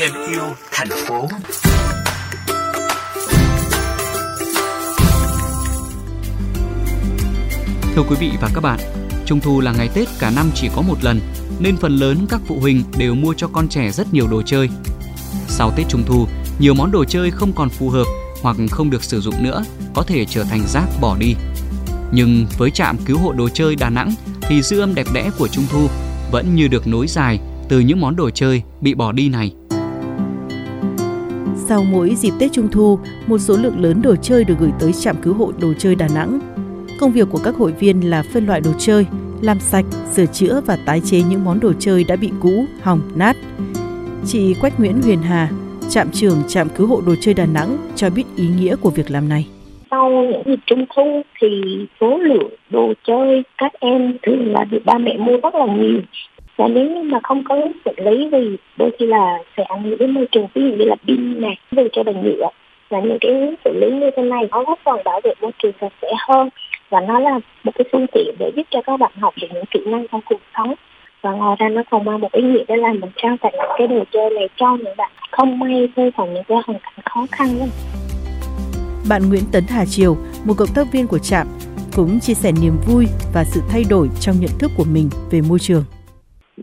thêm yêu thành phố. Thưa quý vị và các bạn, Trung thu là ngày Tết cả năm chỉ có một lần, nên phần lớn các phụ huynh đều mua cho con trẻ rất nhiều đồ chơi. Sau Tết Trung thu, nhiều món đồ chơi không còn phù hợp hoặc không được sử dụng nữa, có thể trở thành rác bỏ đi. Nhưng với trạm cứu hộ đồ chơi Đà Nẵng thì dư âm đẹp đẽ của Trung thu vẫn như được nối dài từ những món đồ chơi bị bỏ đi này. Sau mỗi dịp Tết Trung thu, một số lượng lớn đồ chơi được gửi tới trạm cứu hộ đồ chơi Đà Nẵng. Công việc của các hội viên là phân loại đồ chơi, làm sạch, sửa chữa và tái chế những món đồ chơi đã bị cũ, hỏng, nát. Chị Quách Nguyễn Huyền Hà, trạm trưởng trạm cứu hộ đồ chơi Đà Nẵng cho biết ý nghĩa của việc làm này. Sau những dịp trung thu thì số lượng đồ chơi các em thường là được ba mẹ mua rất là nhiều và nếu như mà không có xử lý thì đôi khi là sẽ ảnh hưởng đến môi trường ví dụ như là pin này đồ chơi bằng nhựa và những cái xử lý như thế này nó góp phần bảo vệ môi trường sạch sẽ hơn và nó là một cái phương tiện để giúp cho các bạn học được những kỹ năng trong cuộc sống và ngoài ra nó còn mang một ý nghĩa đó là mình trao tặng những cái đồ chơi này cho những bạn không may rơi vào những cái hoàn cảnh khó khăn đó. Bạn Nguyễn Tấn Hà Triều, một cộng tác viên của trạm, cũng chia sẻ niềm vui và sự thay đổi trong nhận thức của mình về môi trường.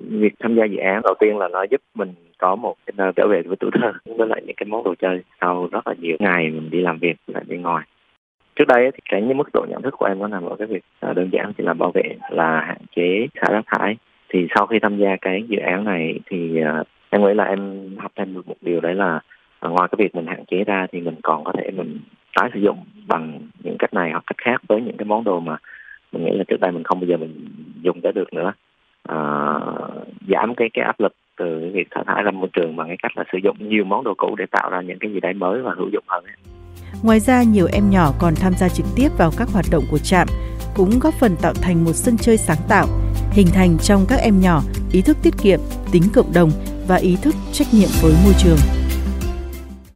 Việc tham gia dự án đầu tiên là nó giúp mình có một cái nơi trở về với tuổi thơ với lại những cái món đồ chơi sau rất là nhiều ngày mình đi làm việc lại đi ngoài. Trước đây thì cái mức độ nhận thức của em nó nằm ở cái việc à, đơn giản chỉ là bảo vệ là hạn chế xả rác thải. Thì sau khi tham gia cái dự án này thì à, em nghĩ là em học thêm được một điều đấy là à, ngoài cái việc mình hạn chế ra thì mình còn có thể mình tái sử dụng bằng những cách này hoặc cách khác với những cái món đồ mà mình nghĩ là trước đây mình không bao giờ mình dùng tới được nữa. À, giảm cái cái áp lực từ cái việc thải thải ra môi trường bằng cái cách là sử dụng nhiều món đồ cũ để tạo ra những cái gì đấy mới và hữu dụng hơn. Ngoài ra, nhiều em nhỏ còn tham gia trực tiếp vào các hoạt động của trạm, cũng góp phần tạo thành một sân chơi sáng tạo, hình thành trong các em nhỏ ý thức tiết kiệm, tính cộng đồng và ý thức trách nhiệm với môi trường.